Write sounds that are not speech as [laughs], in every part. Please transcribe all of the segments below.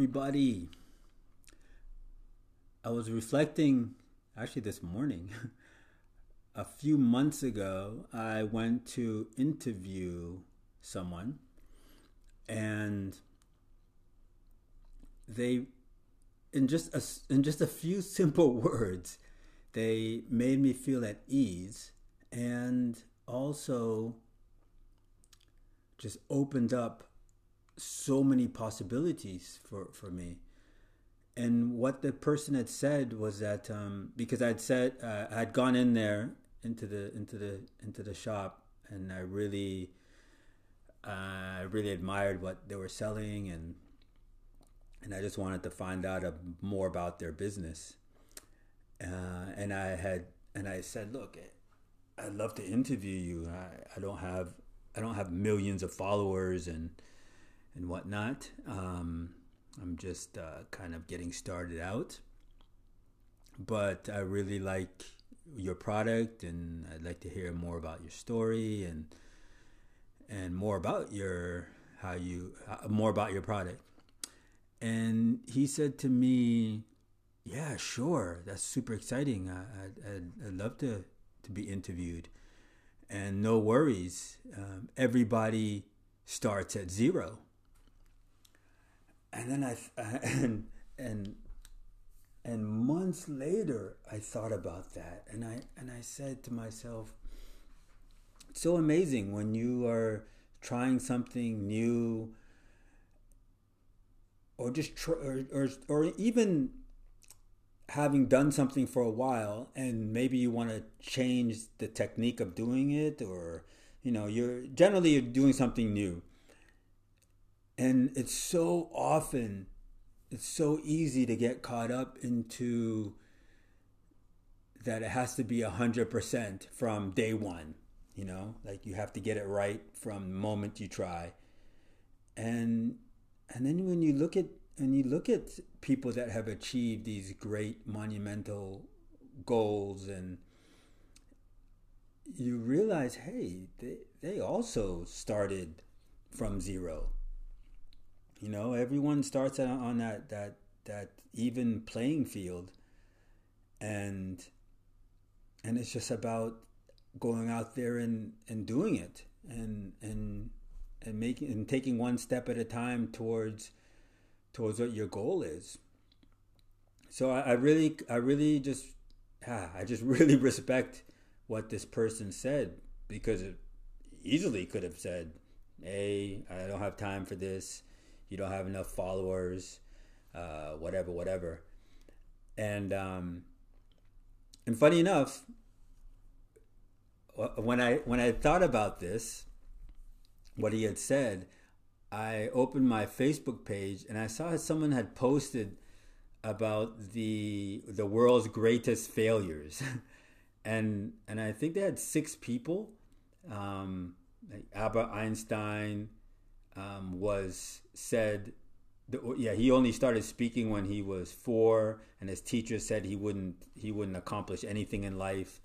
Everybody. I was reflecting actually this morning. [laughs] a few months ago, I went to interview someone, and they, in just a, in just a few [laughs] simple words, they made me feel at ease, and also just opened up so many possibilities for, for me. And what the person had said was that um, because I'd said uh, I'd gone in there into the into the into the shop and I really uh, I really admired what they were selling and and I just wanted to find out a, more about their business. Uh, and I had and I said, look, I'd love to interview you. I, I don't have I don't have millions of followers and and whatnot. Um, I'm just uh, kind of getting started out, but I really like your product, and I'd like to hear more about your story and and more about your how you uh, more about your product. And he said to me, "Yeah, sure, that's super exciting. I, I'd, I'd love to to be interviewed." And no worries, um, everybody starts at zero and then I [laughs] and and and months later I thought about that. And I and I said to myself it's so amazing when you are trying something new or just tr- or, or or even having done something for a while and maybe you want to change the technique of doing it or you know you're generally you're doing something new and it's so often, it's so easy to get caught up into that it has to be 100% from day one, you know, like you have to get it right from the moment you try. And and then when you look at and you look at people that have achieved these great monumental goals and you realize hey they, they also started from zero you know, everyone starts on that that that even playing field, and and it's just about going out there and and doing it and and and making and taking one step at a time towards towards what your goal is. So I, I really I really just ah, I just [laughs] really respect what this person said because it easily could have said, "Hey, I don't have time for this you don't have enough followers, uh, whatever, whatever. And um, and funny enough, when I when I thought about this, what he had said, I opened my Facebook page and I saw someone had posted about the the world's greatest failures, [laughs] and and I think they had six people, um, like Albert Einstein, um, was said yeah he only started speaking when he was four and his teacher said he wouldn't he wouldn't accomplish anything in life.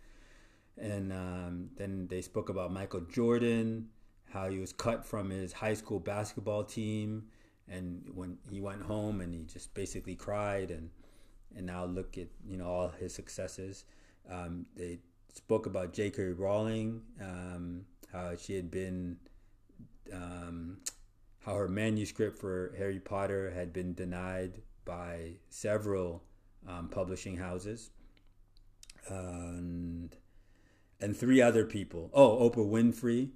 And um, then they spoke about michael jordan how he was cut from his high school basketball team and when he went home and he just basically cried and and now look at you know all his successes. Um, they spoke about j.k rowling um, how she had been um, how her manuscript for Harry Potter had been denied by several um, publishing houses. And, and three other people. Oh, Oprah Winfrey,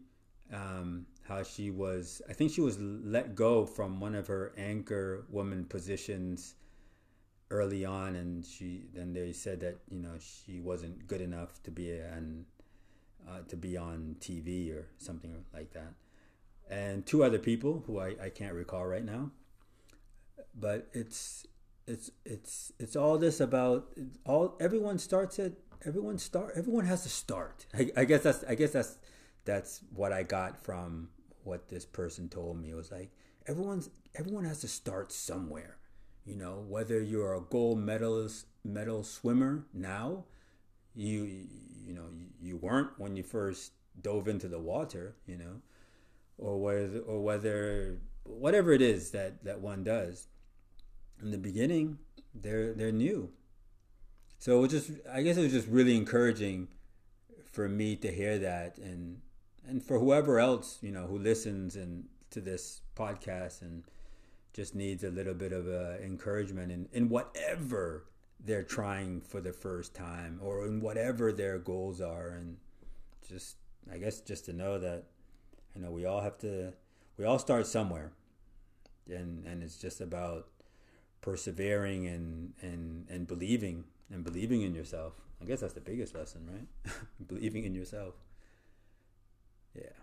um, how she was, I think she was let go from one of her anchor woman positions early on, and she then they said that you know she wasn't good enough to be an uh, to be on TV or something like that and two other people who I, I can't recall right now. But it's it's it's it's all this about all everyone starts at everyone start everyone has to start. I, I guess that's I guess that's that's what I got from what this person told me. It was like everyone's everyone has to start somewhere. You know, whether you're a gold medalist medal swimmer now, you you know you weren't when you first dove into the water. You know, or whether or whether whatever it is that that one does in the beginning they're they're new. So it was just i guess it was just really encouraging for me to hear that and and for whoever else you know who listens and to this podcast and just needs a little bit of uh, encouragement in, in whatever they're trying for the first time or in whatever their goals are and just i guess just to know that you know, we all have to, we all start somewhere, and and it's just about persevering and and and believing and believing in yourself. I guess that's the biggest lesson, right? [laughs] believing in yourself. Yeah.